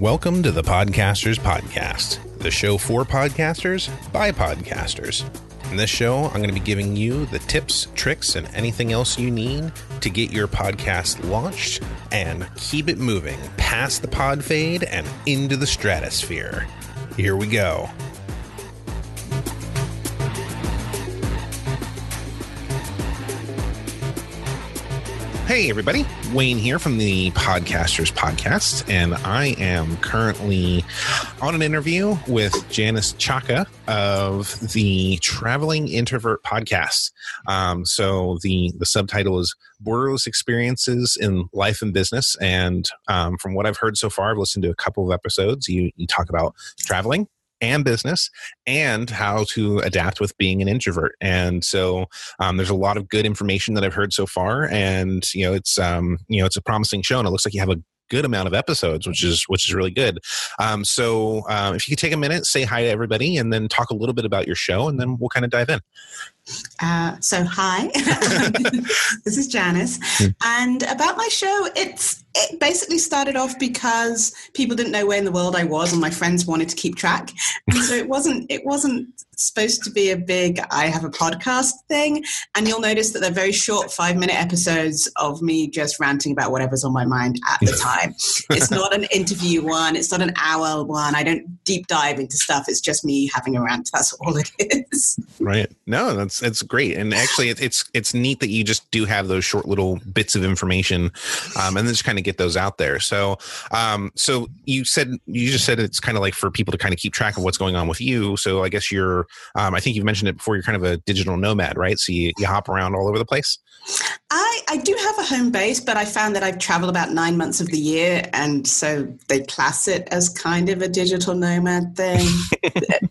Welcome to the Podcasters Podcast, the show for podcasters by podcasters. In this show, I'm going to be giving you the tips, tricks, and anything else you need to get your podcast launched and keep it moving past the pod fade and into the stratosphere. Here we go. Hey, everybody. Wayne here from the Podcasters Podcast, and I am currently on an interview with Janice Chaka of the Traveling Introvert Podcast. Um, so the the subtitle is Borderless Experiences in Life and Business, and um, from what I've heard so far, I've listened to a couple of episodes. You you talk about traveling, and business and how to adapt with being an introvert and so um, there's a lot of good information that i've heard so far and you know it's um, you know it's a promising show and it looks like you have a good amount of episodes which is which is really good. Um, so um, if you could take a minute say hi to everybody and then talk a little bit about your show and then we'll kind of dive in uh, so hi this is janice hmm. and about my show it's it basically started off because people didn't know where in the world I was, and my friends wanted to keep track. And so it wasn't it wasn't supposed to be a big I have a podcast thing. And you'll notice that they're very short five minute episodes of me just ranting about whatever's on my mind at the time. it's not an interview one. It's not an hour one. I don't deep dive into stuff. It's just me having a rant. That's all it is. Right. No, that's that's great. And actually, it's it's neat that you just do have those short little bits of information, um, and then just kind of get those out there. So, um, so you said you just said it's kind of like for people to kind of keep track of what's going on with you. So I guess you're, um, I think you've mentioned it before. You're kind of a digital nomad, right? So you, you hop around all over the place. I do have a home base, but I found that I've traveled about nine months of the year. And so they class it as kind of a digital nomad thing.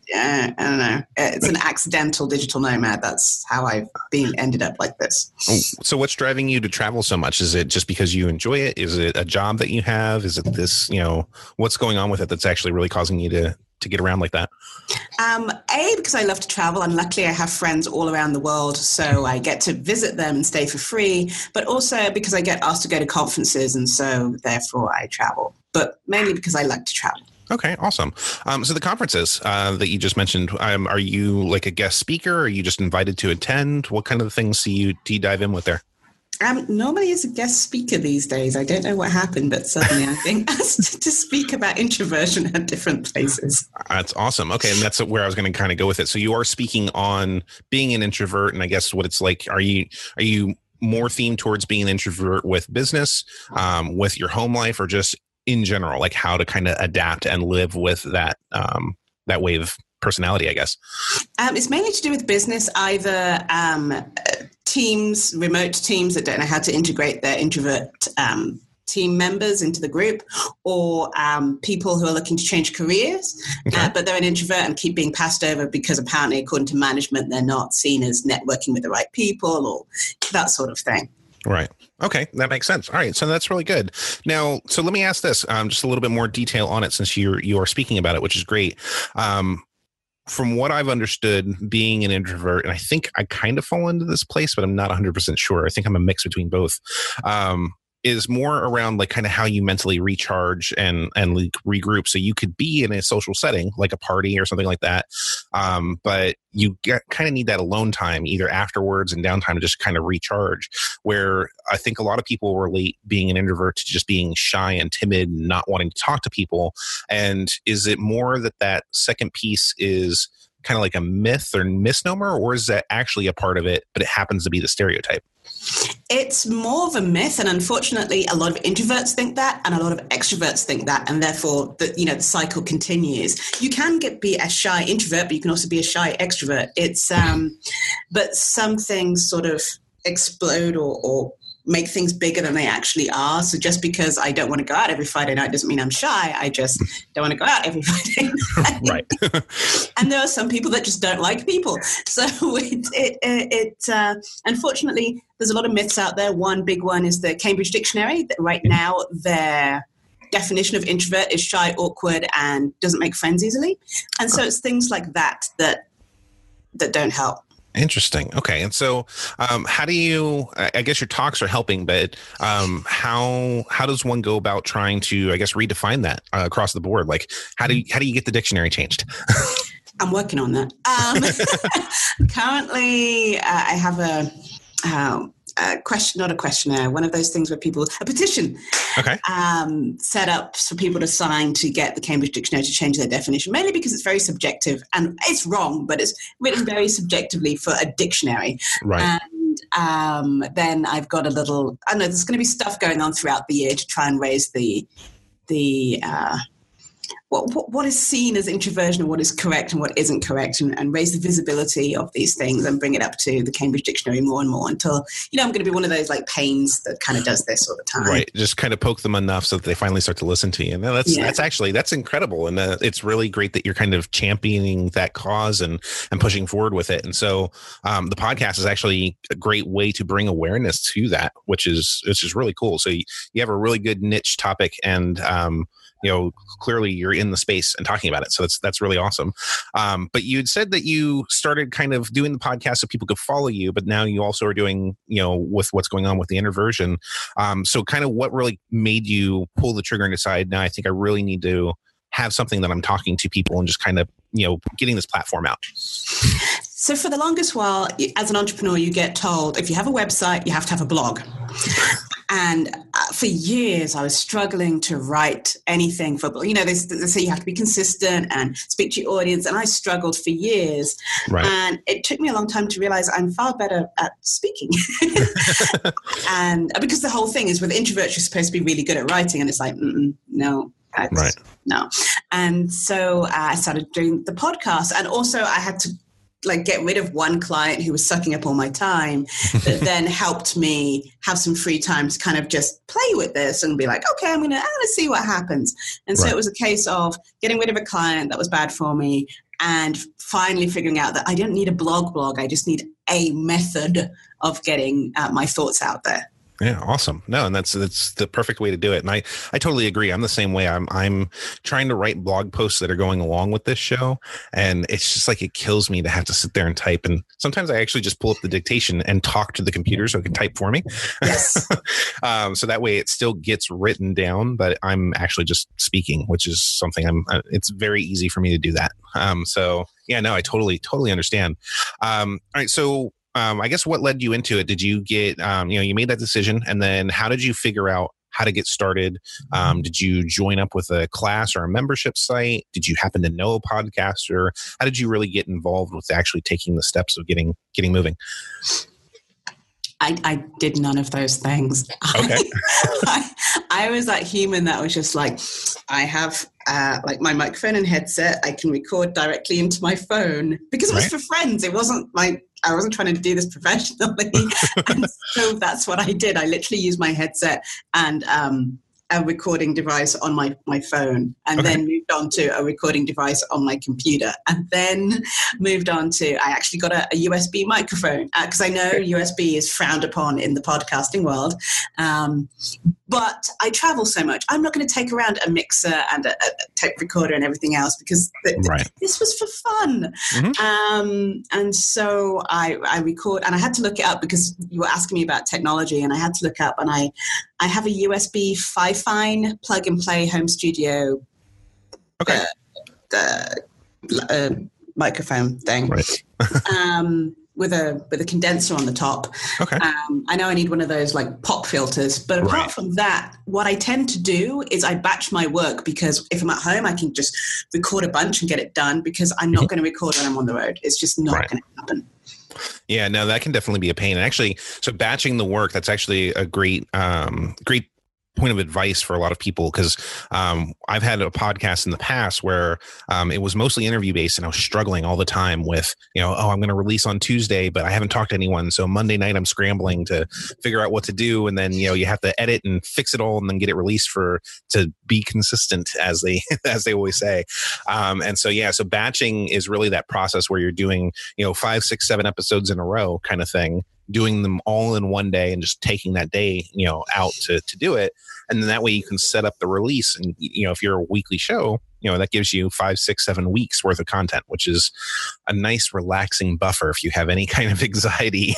yeah, I don't know. It's an accidental digital nomad. That's how I've been ended up like this. Oh, so what's driving you to travel so much? Is it just because you enjoy it? Is it a job that you have? Is it this, you know, what's going on with it that's actually really causing you to to get around like that? Um, a because I love to travel, and luckily I have friends all around the world, so I get to visit them and stay for free. But also because I get asked to go to conferences, and so therefore I travel. But mainly because I like to travel. Okay, awesome. Um, so the conferences uh, that you just mentioned, um, are you like a guest speaker? Are you just invited to attend? What kind of things do you do you dive in with there? Um, normally as a guest speaker these days. I don't know what happened, but suddenly I think asked to speak about introversion at different places. That's awesome. Okay, and that's where I was going to kind of go with it. So you are speaking on being an introvert, and I guess what it's like. Are you are you more themed towards being an introvert with business, um, with your home life, or just in general, like how to kind of adapt and live with that um, that way of personality? I guess um, it's mainly to do with business, either um, teams, remote teams that don't know how to integrate their introvert um, team members into the group, or um, people who are looking to change careers, uh, okay. uh, but they're an introvert and keep being passed over because apparently, according to management, they're not seen as networking with the right people or that sort of thing. Right. Okay, that makes sense. All right, so that's really good. Now, so let me ask this, um, just a little bit more detail on it, since you're you are speaking about it, which is great. Um, from what I've understood, being an introvert, and I think I kind of fall into this place, but I'm not 100% sure. I think I'm a mix between both. Um, is more around like kind of how you mentally recharge and and like regroup. So you could be in a social setting like a party or something like that, um, but you get, kind of need that alone time either afterwards and downtime to just kind of recharge. Where I think a lot of people relate being an introvert to just being shy and timid, and not wanting to talk to people. And is it more that that second piece is kind of like a myth or misnomer, or is that actually a part of it, but it happens to be the stereotype? It's more of a myth, and unfortunately, a lot of introverts think that, and a lot of extroverts think that, and therefore, the you know the cycle continues. You can get be a shy introvert, but you can also be a shy extrovert. It's um, but some things sort of explode or, or make things bigger than they actually are. So just because I don't want to go out every Friday night doesn't mean I'm shy. I just don't want to go out every Friday night. right. and there are some people that just don't like people. So it, it, it uh, unfortunately, there's a lot of myths out there. One big one is the Cambridge Dictionary. Right now, their definition of introvert is shy, awkward, and doesn't make friends easily. And so it's things like that that that don't help. Interesting. Okay, and so um, how do you? I guess your talks are helping, but um, how how does one go about trying to, I guess, redefine that uh, across the board? Like, how do you, how do you get the dictionary changed? I'm working on that. Um, currently, uh, I have a. Um, a question, not a questionnaire, one of those things where people, a petition, okay, um, set up for people to sign to get the Cambridge Dictionary to change their definition, mainly because it's very subjective and it's wrong, but it's written very subjectively for a dictionary. Right. And um, then I've got a little, I know there's going to be stuff going on throughout the year to try and raise the, the, uh, what, what, what is seen as introversion and what is correct and what isn't correct and, and, raise the visibility of these things and bring it up to the Cambridge Dictionary more and more until, you know, I'm going to be one of those like pains that kind of does this all the time. Right. Just kind of poke them enough so that they finally start to listen to you. And that's, yeah. that's actually, that's incredible. And uh, it's really great that you're kind of championing that cause and, and pushing forward with it. And so um, the podcast is actually a great way to bring awareness to that, which is, which is really cool. So you, you have a really good niche topic and, um, you know clearly you're in the space and talking about it. So that's that's really awesome. Um, but you'd said that you started kind of doing the podcast so people could follow you but now you also are doing you know with what's going on with the introversion um, so kind of what really made you pull the trigger and decide now i think i really need to have something that i'm talking to people and just kind of you know getting this platform out? So for the longest while as an entrepreneur you get told if you have a website you have to have a blog and uh, for years, I was struggling to write anything for, you know, they, they, say you have to be consistent and speak to your audience. And I struggled for years. Right. And it took me a long time to realize I'm far better at speaking. and uh, because the whole thing is with introverts, you're supposed to be really good at writing. And it's like, no, right. No. And so uh, I started doing the podcast. And also, I had to like get rid of one client who was sucking up all my time that then helped me have some free time to kind of just play with this and be like okay i'm gonna i'm gonna see what happens. And so right. it was a case of getting rid of a client that was bad for me and finally figuring out that i don't need a blog blog. I just need a method of getting uh, my thoughts out there yeah, awesome. No, and that's that's the perfect way to do it. And I I totally agree. I'm the same way. I'm I'm trying to write blog posts that are going along with this show, and it's just like it kills me to have to sit there and type. And sometimes I actually just pull up the dictation and talk to the computer so it can type for me. Yes. um, so that way it still gets written down, but I'm actually just speaking, which is something I'm. Uh, it's very easy for me to do that. Um, so yeah, no, I totally totally understand. Um, all right, so um, I guess what led you into it? Did you get, um, you know, you made that decision, and then how did you figure out how to get started? Um, did you join up with a class or a membership site? Did you happen to know a podcaster? How did you really get involved with actually taking the steps of getting getting moving? I, I did none of those things. Okay. I, I, was that human that was just like, I have uh, like my microphone and headset. I can record directly into my phone because it was right. for friends. It wasn't like I wasn't trying to do this professionally. and so that's what I did. I literally used my headset and um, a recording device on my, my phone and okay. then moved on to a recording device on my computer and then moved on to i actually got a, a usb microphone because uh, i know usb is frowned upon in the podcasting world um, but I travel so much. I'm not going to take around a mixer and a, a tape recorder and everything else because th- right. this was for fun. Mm-hmm. Um, and so I, I record, and I had to look it up because you were asking me about technology, and I had to look up, and I, I have a USB Fifine plug and play home studio. Okay. Uh, uh, microphone thing. Right. um, with a with a condenser on the top. Okay. Um, I know I need one of those like pop filters, but apart right. from that, what I tend to do is I batch my work because if I'm at home, I can just record a bunch and get it done because I'm not going to record when I'm on the road. It's just not right. going to happen. Yeah, no, that can definitely be a pain. And actually, so batching the work, that's actually a great, um, great point of advice for a lot of people because um, I've had a podcast in the past where um, it was mostly interview based and I was struggling all the time with, you know, oh, I'm going to release on Tuesday, but I haven't talked to anyone. So Monday night, I'm scrambling to figure out what to do. And then, you know, you have to edit and fix it all and then get it released for to be consistent as they, as they always say. Um, and so, yeah, so batching is really that process where you're doing, you know, five, six, seven episodes in a row kind of thing doing them all in one day and just taking that day, you know, out to to do it. And then that way you can set up the release. And you know, if you're a weekly show, you know that gives you five six seven weeks worth of content which is a nice relaxing buffer if you have any kind of anxiety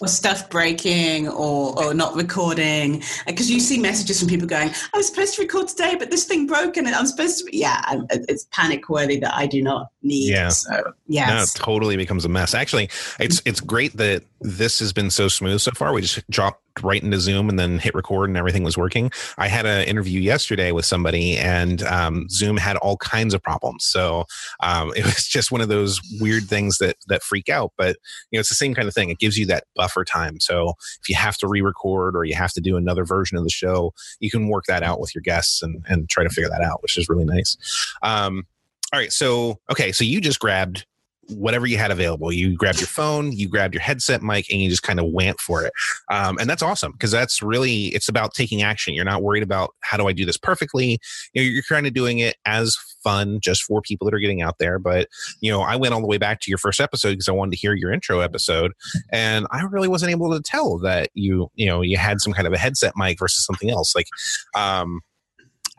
or stuff breaking or, or not recording. Because you see messages from people going i was supposed to record today but this thing broke and i'm supposed to yeah it's panic worthy that i do not need yeah. so yeah no, it totally becomes a mess. Actually it's it's great that this has been so smooth so far. We just dropped right into zoom and then hit record and everything was working. I had an interview yesterday with somebody and um, zoom had all kinds of problems. So um, it was just one of those weird things that that freak out but you know it's the same kind of thing. It gives you that buffer time. So if you have to re-record or you have to do another version of the show, you can work that out with your guests and and try to figure that out, which is really nice. Um, all right, so okay, so you just grabbed whatever you had available. You grabbed your phone, you grabbed your headset mic, and you just kind of went for it. Um, and that's awesome because that's really it's about taking action. You're not worried about how do I do this perfectly. You know, you're kind of doing it as fun just for people that are getting out there. But you know, I went all the way back to your first episode because I wanted to hear your intro episode, and I really wasn't able to tell that you you know you had some kind of a headset mic versus something else. Like, um,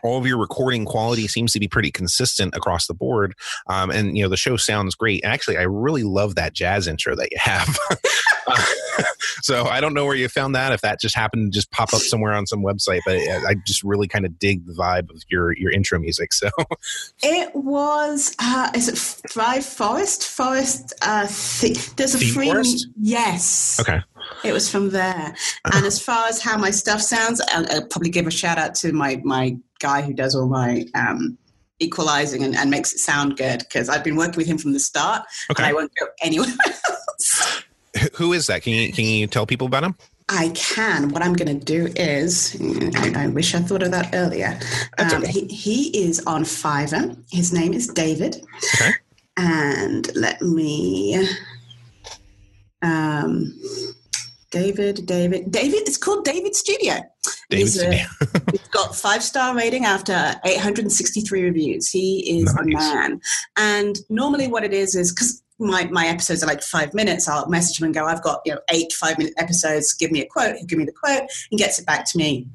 all of your recording quality seems to be pretty consistent across the board. Um, and you know the show sounds great. And actually, I really love that jazz intro that you have. uh, so I don't know where you found that. If that just happened to just pop up somewhere on some website, but I just really kind of dig the vibe of your your intro music. So it was. Uh, is it Five Forest? Forest. Uh, th- there's a Theme free. Forest? Yes. Okay. It was from there. Uh-huh. And as far as how my stuff sounds, I'll, I'll, probably give a shout out to my my guy who does all my um, equalizing and, and, makes it sound good because I've been working with him from the start. Okay. And I won't go anywhere else. Who is that? Can you can you tell people about him? I can. What I'm going to do is, I, I, wish I thought of that earlier. Um, okay. he, he is on Fiverr. His name is David. Okay. And let me. Um, David, David, David. It's called David Studio. David Studio. got five star rating after 863 reviews. He is nice. a man. And normally, what it is is because my, my episodes are like five minutes. I'll message him and go, I've got you know eight five minute episodes. Give me a quote. He'll give me the quote and gets it back to me.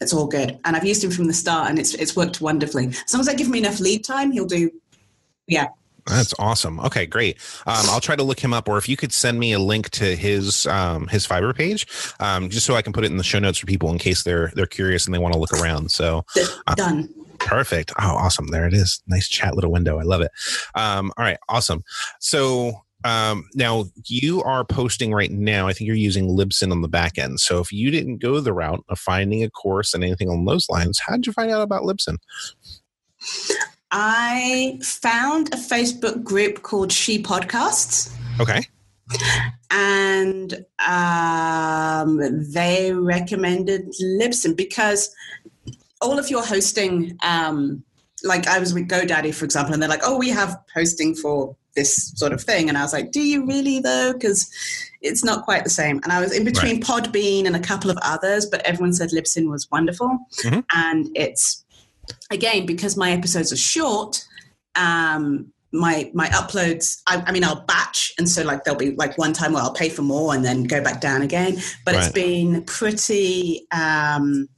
It's all good. And I've used him from the start, and it's it's worked wonderfully. As long as I give him enough lead time, he'll do. Yeah, that's awesome. Okay, great. Um, I'll try to look him up, or if you could send me a link to his um, his Fiverr page, um, just so I can put it in the show notes for people in case they're they're curious and they want to look around. So uh, done. Perfect. Oh, awesome. There it is. Nice chat little window. I love it. Um, all right, awesome. So um, now you are posting right now. I think you're using Libsyn on the back end. So if you didn't go the route of finding a course and anything along those lines, how did you find out about Libsyn? I found a Facebook group called She Podcasts. Okay. And um, they recommended Libsyn because all of your hosting, um, like I was with GoDaddy, for example, and they're like, oh, we have hosting for this sort of thing. And I was like, do you really though? Because it's not quite the same. And I was in between right. Podbean and a couple of others, but everyone said Libsyn was wonderful. Mm-hmm. And it's again, because my episodes are short, um, my my uploads I, I, mean i'll batch. And so like there'll be like one time where i'll pay for more and then go back down again. But right. it's been pretty um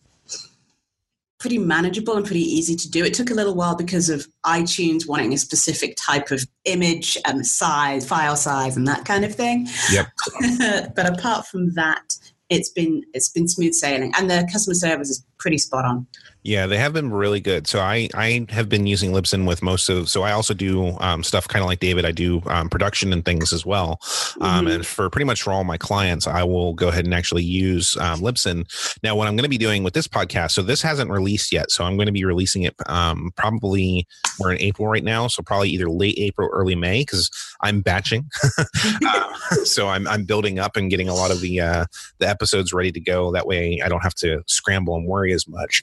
pretty manageable and pretty easy to do. It took a little while because of itunes wanting a specific type of image and size file size and that kind of thing. Yep. But apart from that it's been it's been smooth sailing. And the customer service is pretty spot on yeah, they have been really good. So I I have been using Libsyn with most of. So I also do um, stuff kind of like David. I do um, production and things as well. Um, mm-hmm. And for pretty much for all my clients, I will go ahead and actually use um, Libsyn. Now, what I'm going to be doing with this podcast, so this hasn't released yet. So I'm going to be releasing it um, probably we're in April right now, so probably either late April, early May, because I'm batching. uh, so I'm I'm building up and getting a lot of the uh, the episodes ready to go. That way, I don't have to scramble and worry as much.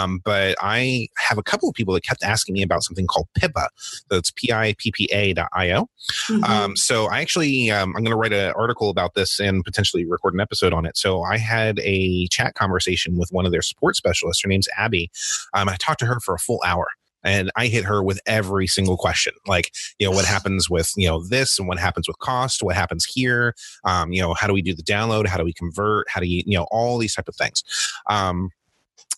Um, but I have a couple of people that kept asking me about something called Pippa. That's P-I-P-P-A.io. Mm-hmm. Um, so I actually, um, I'm going to write an article about this and potentially record an episode on it. So I had a chat conversation with one of their support specialists. Her name's Abby. Um, I talked to her for a full hour and I hit her with every single question. Like, you know, what happens with, you know, this and what happens with cost, what happens here, um, you know, how do we do the download? How do we convert? How do you, you know, all these type of things. Um,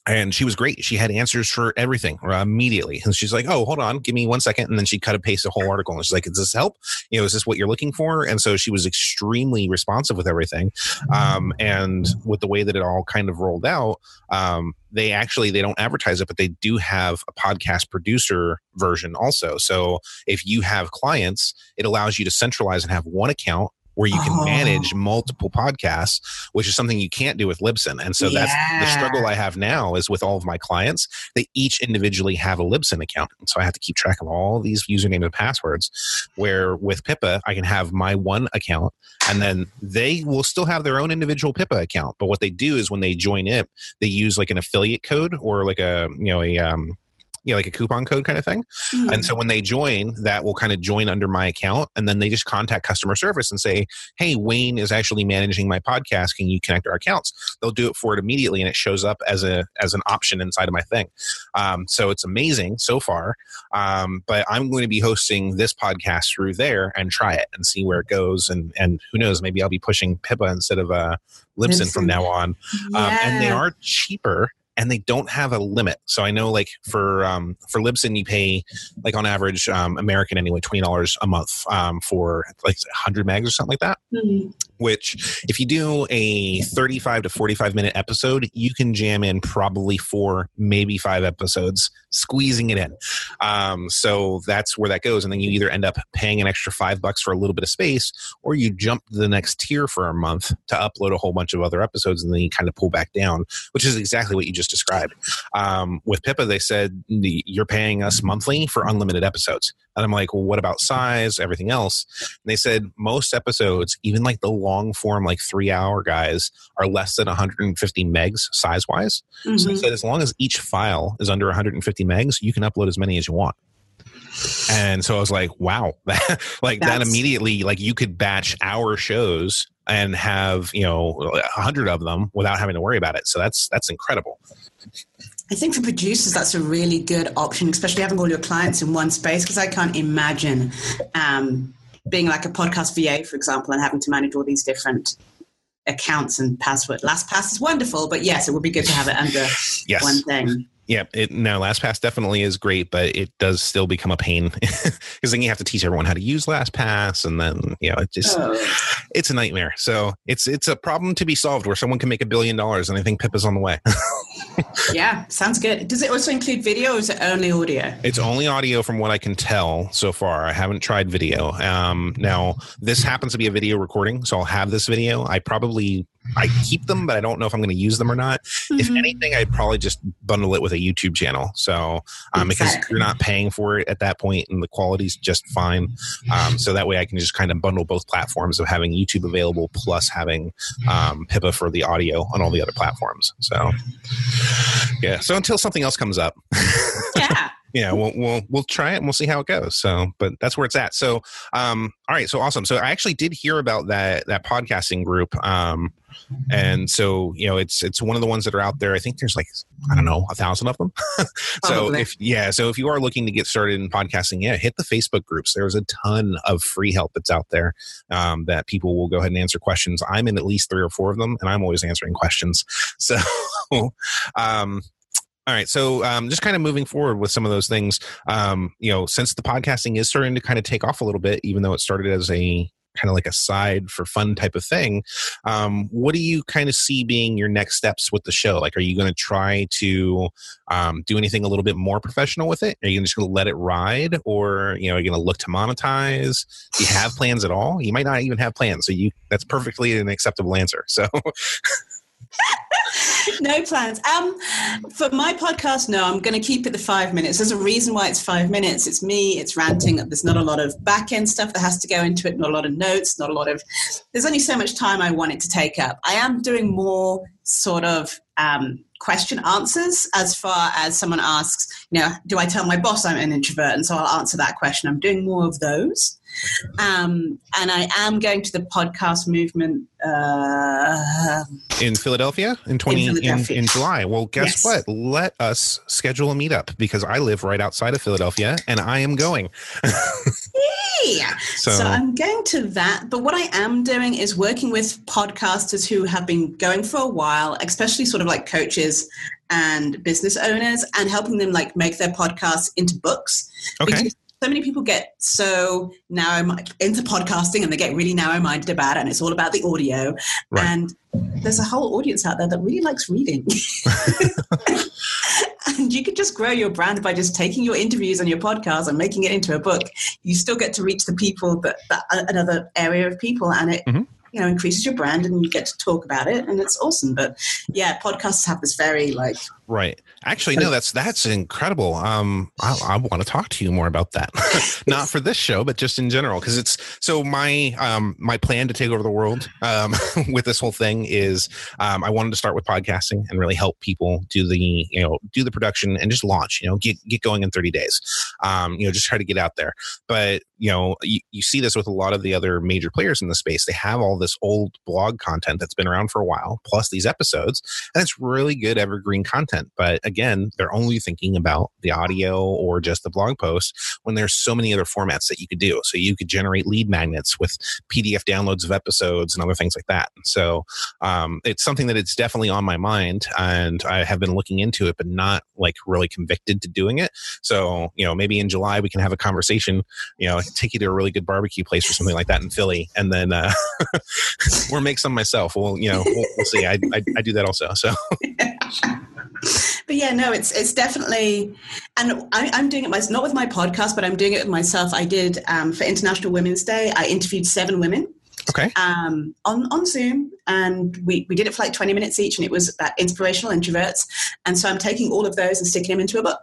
and she was great. She had answers for everything uh, immediately. And she's like, "Oh, hold on, give me one second. And then she cut and paste a whole article. And she's like, "Does this help? You know, is this what you're looking for?" And so she was extremely responsive with everything. Um, and with the way that it all kind of rolled out, um, they actually they don't advertise it, but they do have a podcast producer version also. So if you have clients, it allows you to centralize and have one account where you can oh. manage multiple podcasts, which is something you can't do with Libsyn. And so yeah. that's the struggle I have now is with all of my clients, they each individually have a Libsyn account. And so I have to keep track of all these usernames and passwords. Where with Pippa, I can have my one account and then they will still have their own individual Pippa account. But what they do is when they join it, they use like an affiliate code or like a, you know, a, um, you know, like a coupon code kind of thing. Mm-hmm. And so when they join, that will kind of join under my account. And then they just contact customer service and say, Hey, Wayne is actually managing my podcast. Can you connect our accounts? They'll do it for it immediately and it shows up as a as an option inside of my thing. Um, so it's amazing so far. Um, but I'm going to be hosting this podcast through there and try it and see where it goes. And and who knows, maybe I'll be pushing Pippa instead of uh Libsyn, Libsyn. from now on. Yeah. Um, and they are cheaper and they don't have a limit. So I know like for um, for Libsyn you pay like on average um, American anyway twenty dollars a month um, for like hundred megs or something like that. Mm-hmm. Which if you do a thirty five to forty five minute episode, you can jam in probably four maybe five episodes, squeezing it in. Um, so that's where that goes, and then you either end up paying an extra five bucks for a little bit of space, or you jump to the next tier for a month to upload a whole bunch of other episodes, and then you kind of pull back down, which is exactly what you just just described. Um, with Pippa, they said you're paying us monthly for unlimited episodes, and I'm like, well, what about size, everything else? And they said most episodes, even like the long form, like three hour guys, are less than 150 megs size wise. Mm-hmm. So said as long as each file is under 150 megs, you can upload as many as you want and so i was like wow like That's, that immediately like you could batch our shows and have you know a hundred of them without having to worry about it. So that's that's incredible. I think for producers, that's a really good option, especially having all your clients in one space. Because I can't imagine um, being like a podcast VA, for example, and having to manage all these different accounts and password. LastPass is wonderful, but yes, it would be good to have it under yes. one thing. Yeah, it, no, LastPass definitely is great, but it does still become a pain because then you have to teach everyone how to use LastPass, and then you know it just oh. it's a nightmare. So it's it's a problem to be solved where someone can make a billion dollars, and I think Pip is on the way. yeah, sounds good. Does it also include video, or is it only audio? It's only audio, from what I can tell so far. I haven't tried video. Um, now this happens to be a video recording, so I'll have this video. I probably I keep them, but I don't know if I'm going to use them or not. Mm-hmm. If anything, I'd probably just bundle it with a YouTube channel. So um, exactly. because you're not paying for it at that point, and the quality's just fine. Um, so that way, I can just kind of bundle both platforms of having YouTube available plus having um, Pippa for the audio on all the other platforms. So yeah. So until something else comes up. yeah yeah, we'll we'll we'll try it and we'll see how it goes. So, but that's where it's at. So, um, all right, so awesome. So I actually did hear about that that podcasting group, um, and so you know it's it's one of the ones that are out there. I think there's like I don't know a thousand of them. so if yeah, so if you are looking to get started in podcasting, yeah, hit the Facebook groups. There's a ton of free help that's out there um, that people will go ahead and answer questions. I'm in at least three or four of them, and I'm always answering questions. So. um, all right. So, um, just kind of moving forward with some of those things, um, you know, since the podcasting is starting to kind of take off a little bit, even though it started as a kind of like a side for fun type of thing, um, what do you kind of see being your next steps with the show? Like, are you going to try to um, do anything a little bit more professional with it? Are you just going to let it ride, or you know, are you going to look to monetize? Do you have plans at all? You might not even have plans, so you that's perfectly an acceptable answer. So. no plans. Um, for my podcast, no, I'm going to keep it the five minutes. There's a reason why it's five minutes. It's me. It's ranting. There's not a lot of back end stuff that has to go into it. Not a lot of notes. Not a lot of. There's only so much time I want it to take up. I am doing more sort of um, question answers as far as someone asks, you know, do I tell my boss I'm an introvert? And so I'll answer that question. I'm doing more of those. Um, and I am going to the podcast movement uh, in Philadelphia in twenty in, Philadelphia. in, in July. Well, guess yes. what? Let us schedule a meetup because I live right outside of Philadelphia and I am going. So, so I'm going to that. But what I am doing is working with podcasters who have been going for a while, especially sort of like coaches and business owners and helping them like make their podcasts into books. Okay. Because so many people get so narrow into podcasting and they get really narrow minded about it and it's all about the audio. Right. and there's a whole audience out there that really likes reading. And you could just grow your brand by just taking your interviews and your podcast and making it into a book. You still get to reach the people that, that another area of people and it mm-hmm. you know increases your brand and you get to talk about it and it's awesome. But yeah podcasts have this very like right actually no that's that's incredible. Um i, I want to talk to you more about that. Not for this show but just in general because it's so my um my plan to take over the world um with this whole thing is um i wanted to start with podcasting and really help people do the you know do the production and just launch you know get get going in 30 days. Um you know just try to get out there. But you know you, you see this with a lot of the other major players in the space. They have all this old blog content that's been around for a while plus these episodes and it's really good evergreen content. But again they're only thinking about the audio or just the blog post when there's so many other formats that you could do so you could generate lead magnets with pdf downloads of episodes and other things like that so um, it's something that it's definitely on my mind and i have been looking into it but not like really convicted to doing it so you know maybe in july we can have a conversation you know take you to a really good barbecue place or something like that in Philly, and then uh, or make some myself. Well, you know, we'll, we'll see. I, I, I do that also. So. but yeah, no, it's it's definitely, and I, am doing it myself, not with my podcast, but I'm doing it with myself. I did um, for International Women's Day. I interviewed seven women. Okay. Um, on on Zoom, and we we did it for like 20 minutes each, and it was about inspirational introverts. And so I'm taking all of those and sticking them into a book.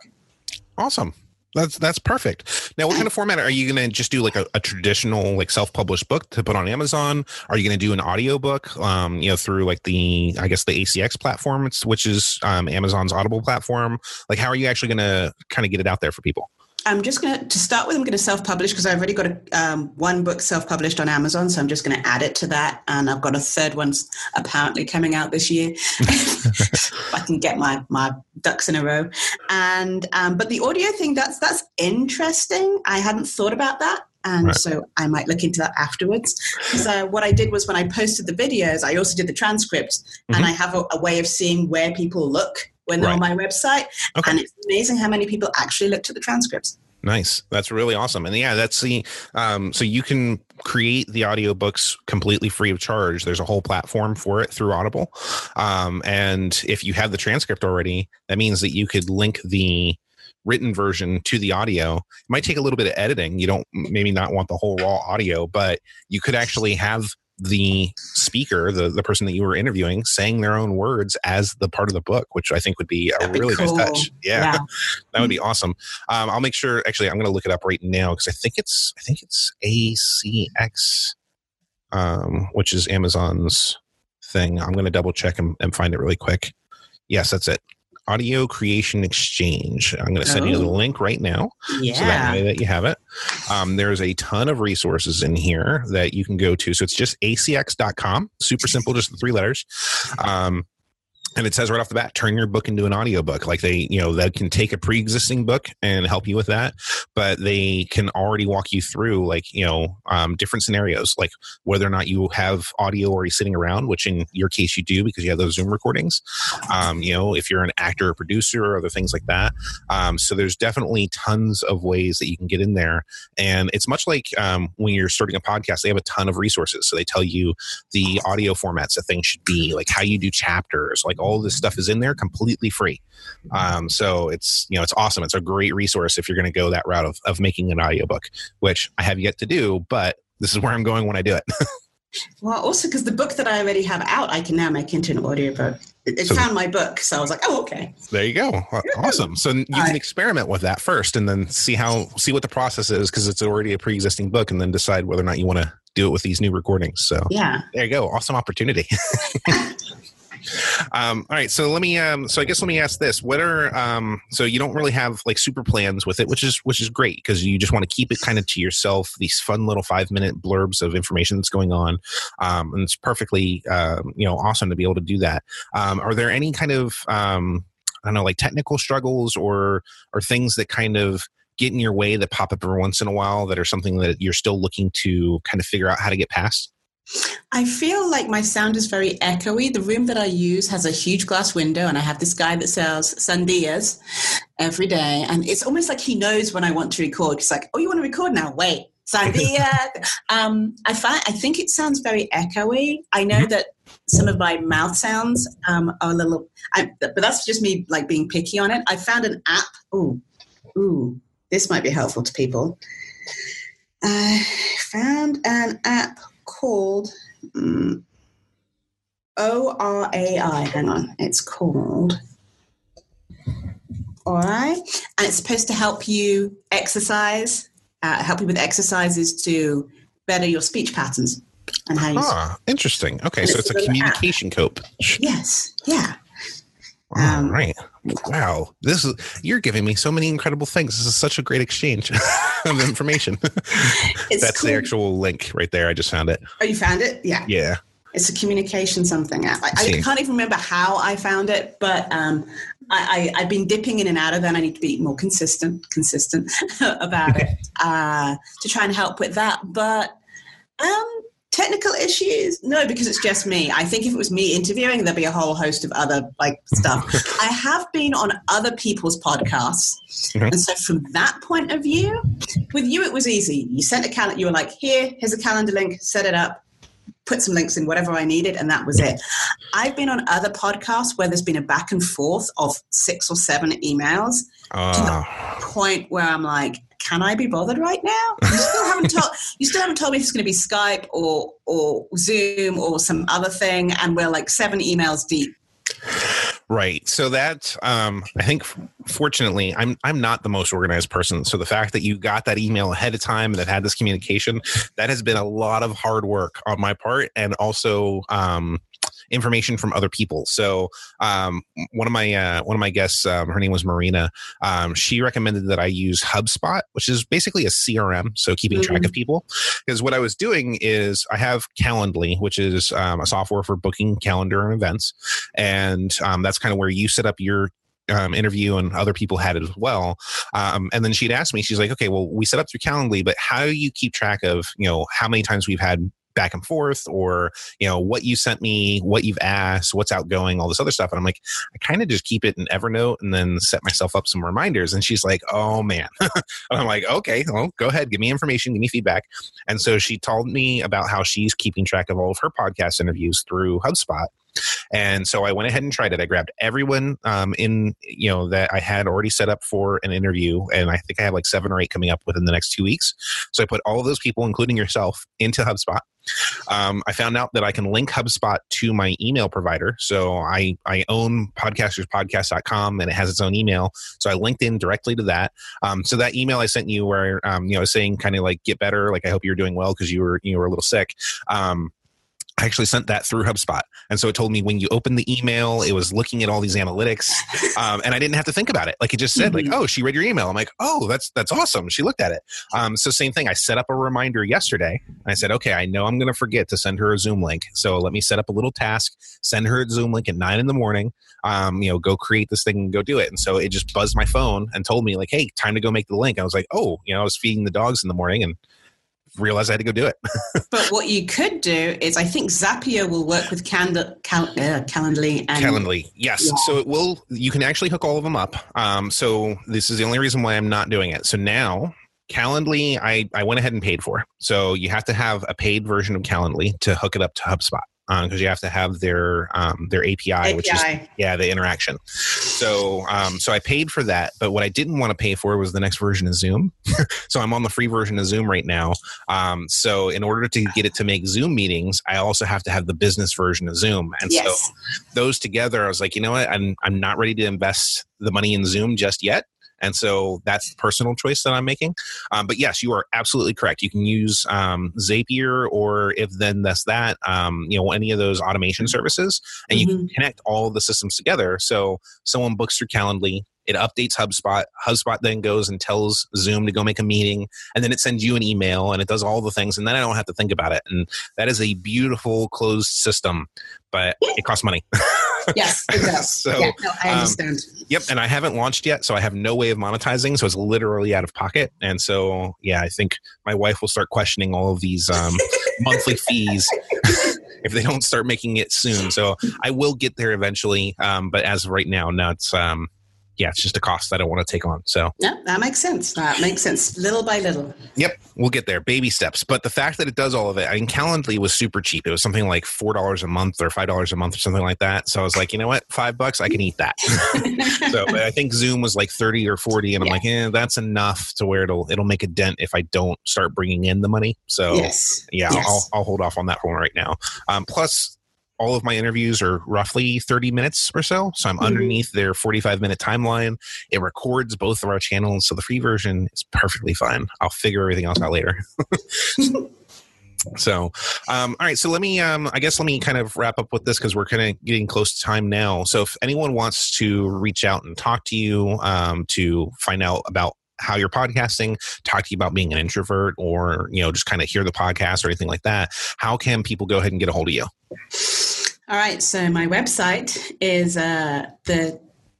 Awesome. That's that's perfect. Now, what kind of format are you going to just do? Like a, a traditional, like self-published book to put on Amazon? Are you going to do an audio book? Um, you know, through like the I guess the ACX platform, which is um, Amazon's Audible platform. Like, how are you actually going to kind of get it out there for people? I'm just going to, to start with, I'm going to self publish because I've already got a, um, one book self published on Amazon. So I'm just going to add it to that. And I've got a third one apparently coming out this year. if I can get my, my ducks in a row. And, um, but the audio thing, that's, that's interesting. I hadn't thought about that. And right. so I might look into that afterwards. So what I did was when I posted the videos, I also did the transcripts mm-hmm. and I have a, a way of seeing where people look when they're right. on my website. Okay. And it's amazing how many people actually looked at the transcripts. Nice. That's really awesome. And yeah, that's the um, so you can create the audiobooks completely free of charge. There's a whole platform for it through Audible. Um, and if you have the transcript already, that means that you could link the written version to the audio. It might take a little bit of editing. You don't maybe not want the whole raw audio, but you could actually have the speaker, the, the person that you were interviewing, saying their own words as the part of the book, which I think would be a That'd really be cool. nice touch. Yeah, yeah. that would be awesome. Um, I'll make sure. Actually, I'm going to look it up right now because I think it's I think it's ACX, um, which is Amazon's thing. I'm going to double check and, and find it really quick. Yes, that's it. Audio Creation Exchange. I'm going to send oh. you the oh. link right now. Yeah. So that way that you have it. Um, there's a ton of resources in here that you can go to. So it's just acx.com. Super simple, just the three letters. Um, and it says right off the bat turn your book into an audiobook. Like they you know that can take a pre-existing book and help you with that but they can already walk you through like you know um, different scenarios like whether or not you have audio already sitting around which in your case you do because you have those zoom recordings um, you know if you're an actor or producer or other things like that. Um, so there's definitely tons of ways that you can get in there. And it's much like um, when you're starting a podcast they have a ton of resources. So they tell you the audio formats that things should be like how you do chapters like all this stuff is in there completely free. Um, so it's you know it's awesome. It's a great resource if you're going to go that route of of making an audiobook, which I have yet to do, but this is where I'm going when I do it. well, also because the book that I already have out, I can now make into an audiobook. It, it so, found my book, so I was like, "Oh, okay." There you go. Awesome. So you can experiment with that first, and then see how see what the process is because it's already a pre-existing book, and then decide whether or not you want to do it with these new recordings. So yeah, there you go. Awesome opportunity. Um, all right, so let me. Um, so I guess let me ask this: What are um, so you don't really have like super plans with it, which is which is great because you just want to keep it kind of to yourself. These fun little five minute blurbs of information that's going on, um, and it's perfectly uh, you know awesome to be able to do that. Um, are there any kind of um, I don't know, like technical struggles or or things that kind of get in your way that pop up every once in a while that are something that you're still looking to kind of figure out how to get past? I feel like my sound is very echoey. The room that I use has a huge glass window, and I have this guy that sells sandias every day. And it's almost like he knows when I want to record. He's like, Oh, you want to record now? Wait, sandia. um, I, find, I think it sounds very echoey. I know mm-hmm. that some of my mouth sounds um, are a little, I, but that's just me like being picky on it. I found an app. Ooh, ooh, this might be helpful to people. I found an app called um, ORAI. Hang on, it's called. All right, and it's supposed to help you exercise, uh, help you with exercises to better your speech patterns and how you. Ah, interesting. Okay, so it's, it's a communication cope. Yes. Yeah. Um, right. Wow. This is you're giving me so many incredible things. This is such a great exchange of information. That's cool. the actual link right there. I just found it. Oh, you found it? Yeah. Yeah. It's a communication something app. I, I can't even remember how I found it, but um, I, I, have been dipping in and out of that. I need to be more consistent, consistent about it uh, to try and help with that. But um, technical issues no because it's just me i think if it was me interviewing there'd be a whole host of other like stuff i have been on other people's podcasts mm-hmm. and so from that point of view with you it was easy you sent a calendar you were like here here's a calendar link set it up put some links in whatever i needed and that was it i've been on other podcasts where there's been a back and forth of six or seven emails uh. to the ah. point where i'm like can I be bothered right now? You still haven't told you still haven't told me if it's going to be Skype or or Zoom or some other thing, and we're like seven emails deep. Right. So that um, I think fortunately I'm I'm not the most organized person. So the fact that you got that email ahead of time and that had this communication, that has been a lot of hard work on my part and also um, information from other people. So um, one of my uh, one of my guests, um, her name was Marina. Um, she recommended that I use HubSpot, which is basically a CRM, so keeping mm-hmm. track of mm-hmm. people. Because what I was doing is I have Calendly, which is um, a software for booking calendar and events, and um, that's kind of where you set up your um, interview and other people had it as well. Um, and then she'd asked me, she's like, okay, well, we set up through Calendly, but how do you keep track of, you know, how many times we've had back and forth or you know what you sent me what you've asked what's outgoing all this other stuff and i'm like i kind of just keep it in evernote and then set myself up some reminders and she's like oh man and i'm like okay well go ahead give me information give me feedback and so she told me about how she's keeping track of all of her podcast interviews through hubspot and so I went ahead and tried it. I grabbed everyone um, in, you know, that I had already set up for an interview. And I think I have like seven or eight coming up within the next two weeks. So I put all of those people, including yourself, into HubSpot. Um, I found out that I can link HubSpot to my email provider. So I, I own podcasterspodcast.com and it has its own email. So I linked in directly to that. Um, so that email I sent you where, um, you know, saying kind of like get better, like I hope you're doing well because you were, you were a little sick. Um, I actually sent that through HubSpot. And so it told me when you open the email, it was looking at all these analytics. Um, and I didn't have to think about it. Like it just said, mm-hmm. like, oh, she read your email. I'm like, oh, that's that's awesome. She looked at it. Um, so same thing. I set up a reminder yesterday and I said, okay, I know I'm gonna forget to send her a Zoom link. So let me set up a little task, send her a Zoom link at nine in the morning. Um, you know, go create this thing and go do it. And so it just buzzed my phone and told me, like, hey, time to go make the link. I was like, oh, you know, I was feeding the dogs in the morning and realized I had to go do it. but what you could do is, I think Zapier will work with Cal- Cal- uh, Calendly. And- Calendly, yes. Yeah. So it will. You can actually hook all of them up. Um, so this is the only reason why I'm not doing it. So now. Calendly, I, I went ahead and paid for. So you have to have a paid version of Calendly to hook it up to HubSpot because um, you have to have their um, their API, API, which is yeah the interaction. So um, so I paid for that, but what I didn't want to pay for was the next version of Zoom. so I'm on the free version of Zoom right now. Um, so in order to get it to make Zoom meetings, I also have to have the business version of Zoom, and yes. so those together, I was like, you know what, I'm I'm not ready to invest the money in Zoom just yet And so that's the personal choice that I'm making. Um, but yes, you are absolutely correct. You can use um, Zapier or if then that's that, um, you know, any of those automation services, and mm-hmm. you can connect all the systems together. So someone books through Calendly, it updates HubSpot. HubSpot then goes and tells Zoom to go make a meeting, and then it sends you an email and it does all the things, and then I don't have to think about it. And that is a beautiful closed system, but it costs money. yes, so, yeah, no, I um, understand. Um, yep, and I haven't launched yet, so I have no way of monetizing. So it's literally out of pocket. And so, yeah, I think my wife will start questioning all of these um, monthly fees if they don't start making it soon. So I will get there eventually, um, but as of right now, no, it's um, yeah, it's just a cost I don't want to take on. So yeah, that makes sense. That makes sense, little by little. Yep, we'll get there, baby steps. But the fact that it does all of it, I mean, Calendly was super cheap. It was something like four dollars a month or five dollars a month or something like that. So I was like, you know what, five bucks, I can eat that. so I think Zoom was like thirty or forty, and I'm yeah. like, yeah, that's enough to where it'll it'll make a dent if I don't start bringing in the money. So yes. yeah, yes. I'll I'll hold off on that one right now. Um, plus all of my interviews are roughly 30 minutes or so. So I'm mm-hmm. underneath their 45 minute timeline. It records both of our channels. So the free version is perfectly fine. I'll figure everything else out later. so um, all right so let me um, i guess let me kind of wrap up with this because we're kind of getting close to time now so if anyone wants to reach out and talk to you um, to find out about how you're podcasting talk to you about being an introvert or you know just kind of hear the podcast or anything like that how can people go ahead and get a hold of you all right. So my website is uh, the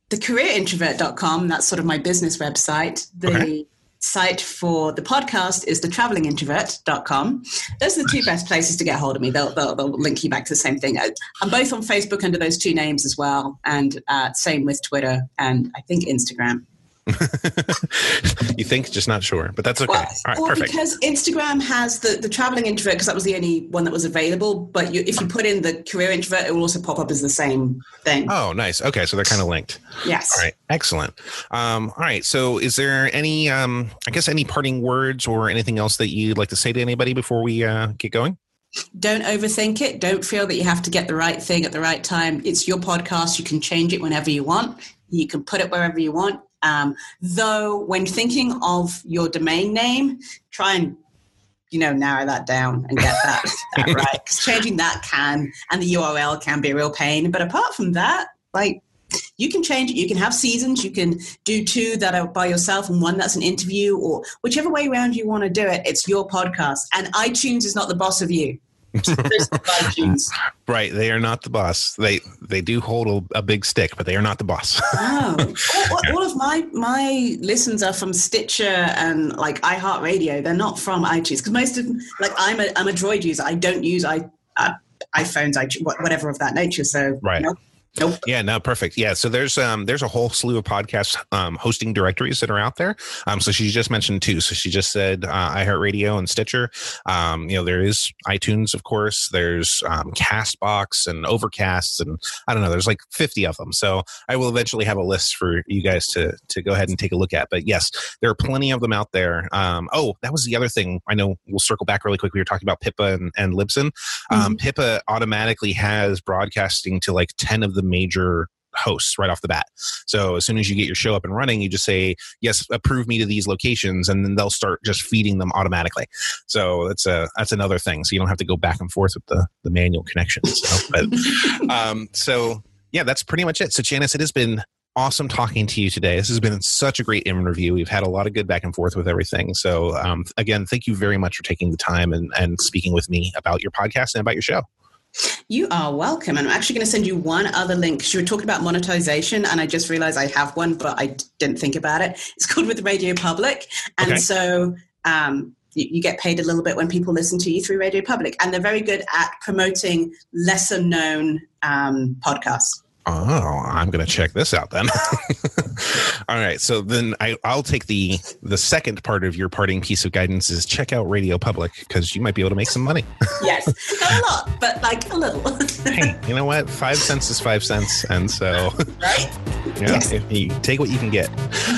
thecareerintrovert.com. That's sort of my business website. The okay. site for the podcast is thetravelingintrovert.com. Those are the two best places to get hold of me. They'll, they'll, they'll link you back to the same thing. I'm both on Facebook under those two names as well, and uh, same with Twitter and I think Instagram. you think, just not sure, but that's okay. Well, All right, well, perfect. because Instagram has the, the traveling introvert, because that was the only one that was available. But you, if you put in the career introvert, it will also pop up as the same thing. Oh, nice. Okay, so they're kind of linked. Yes. All right, excellent. Um, all right, so is there any, um, I guess, any parting words or anything else that you'd like to say to anybody before we uh, get going? Don't overthink it. Don't feel that you have to get the right thing at the right time. It's your podcast. You can change it whenever you want. You can put it wherever you want um, though, when thinking of your domain name, try and you know narrow that down and get that, that right. Because changing that can and the URL can be a real pain. But apart from that, like you can change it. You can have seasons. You can do two that are by yourself and one that's an interview, or whichever way around you want to do it. It's your podcast, and iTunes is not the boss of you. right, they are not the boss. They they do hold a, a big stick, but they are not the boss. oh, all, all, of my my listens are from Stitcher and like iHeartRadio. They're not from iTunes because most of like I'm a I'm a Droid user. I don't use i uh, iPhones, I whatever of that nature. So right. Nope. Nope. Yeah, no, perfect. Yeah, so there's um there's a whole slew of podcast um, hosting directories that are out there. Um, so she just mentioned two. So she just said uh, iHeartRadio and Stitcher. Um, you know, there is iTunes, of course. There's um, Castbox and Overcasts, and I don't know. There's like 50 of them. So I will eventually have a list for you guys to to go ahead and take a look at. But yes, there are plenty of them out there. Um, oh, that was the other thing. I know we'll circle back really quick. We were talking about Pippa and, and Libsyn. Um, mm-hmm. Pippa automatically has broadcasting to like 10 of the major hosts right off the bat. So as soon as you get your show up and running, you just say, yes, approve me to these locations. And then they'll start just feeding them automatically. So that's a, that's another thing. So you don't have to go back and forth with the, the manual connections. So, but, um, so yeah, that's pretty much it. So Janice, it has been awesome talking to you today. This has been such a great interview. We've had a lot of good back and forth with everything. So um, again, thank you very much for taking the time and, and speaking with me about your podcast and about your show. You are welcome. And I'm actually going to send you one other link you were talking about monetization, and I just realized I have one, but I didn't think about it. It's called With Radio Public. And okay. so um, you, you, get paid a little bit when people listen to you through Radio Public. And they're very good at promoting lesser known um, podcasts. Oh, I'm going to check this out then. All right, so then I, will take the the second part of your parting piece of guidance is check out Radio Public because you might be able to make some money. yes, not a lot, but like a little. hey, you know what? Five cents is five cents, and so right. Yeah, yes. you take what you can get.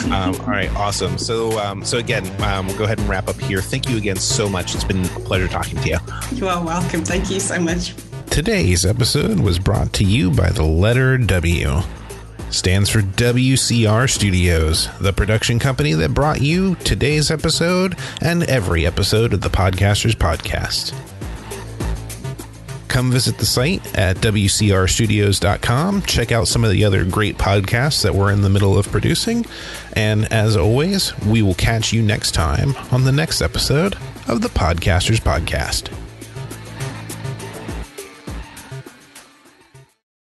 Um, all right, awesome. So, um, so again, um, we'll go ahead and wrap up here. Thank you again so much. It's been a pleasure talking to you. You are welcome. Thank you so much. Today's episode was brought to you by the letter W. stands for WCR Studios, the production company that brought you today's episode and every episode of the Podcasters Podcast. Come visit the site at WCRstudios.com. Check out some of the other great podcasts that we're in the middle of producing. And as always, we will catch you next time on the next episode of the Podcasters Podcast.